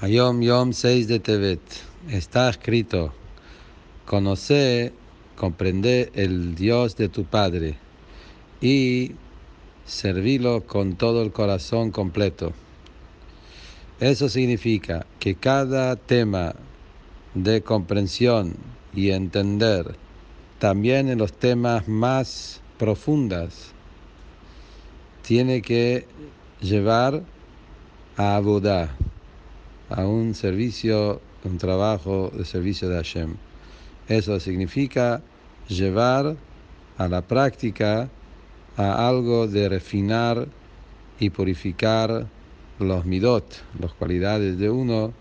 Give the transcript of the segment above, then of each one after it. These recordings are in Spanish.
Hayom Yom 6 de Tevet. Está escrito, conoce, comprende el Dios de tu Padre y servilo con todo el corazón completo. Eso significa que cada tema de comprensión y entender, también en los temas más profundas, tiene que llevar a Abudá, a un servicio, un trabajo de servicio de Hashem. Eso significa llevar a la práctica a algo de refinar y purificar los midot, las cualidades de uno,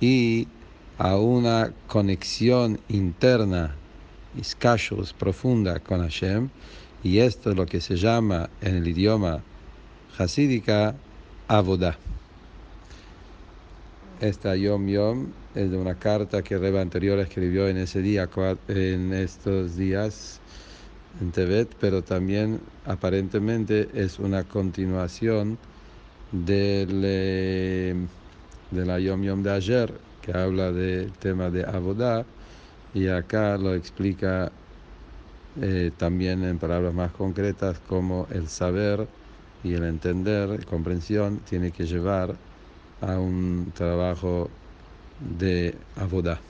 y a una conexión interna, iskashus, profunda con Hashem, y esto es lo que se llama en el idioma hasídica avodah. Esta Yom Yom es de una carta que Reba anterior escribió en ese día, en estos días en Tebet, pero también aparentemente es una continuación del, eh, de la Yom Yom de ayer, que habla del tema de Abodá, y acá lo explica eh, también en palabras más concretas como el saber y el entender, comprensión, tiene que llevar a un trabajo de abodá.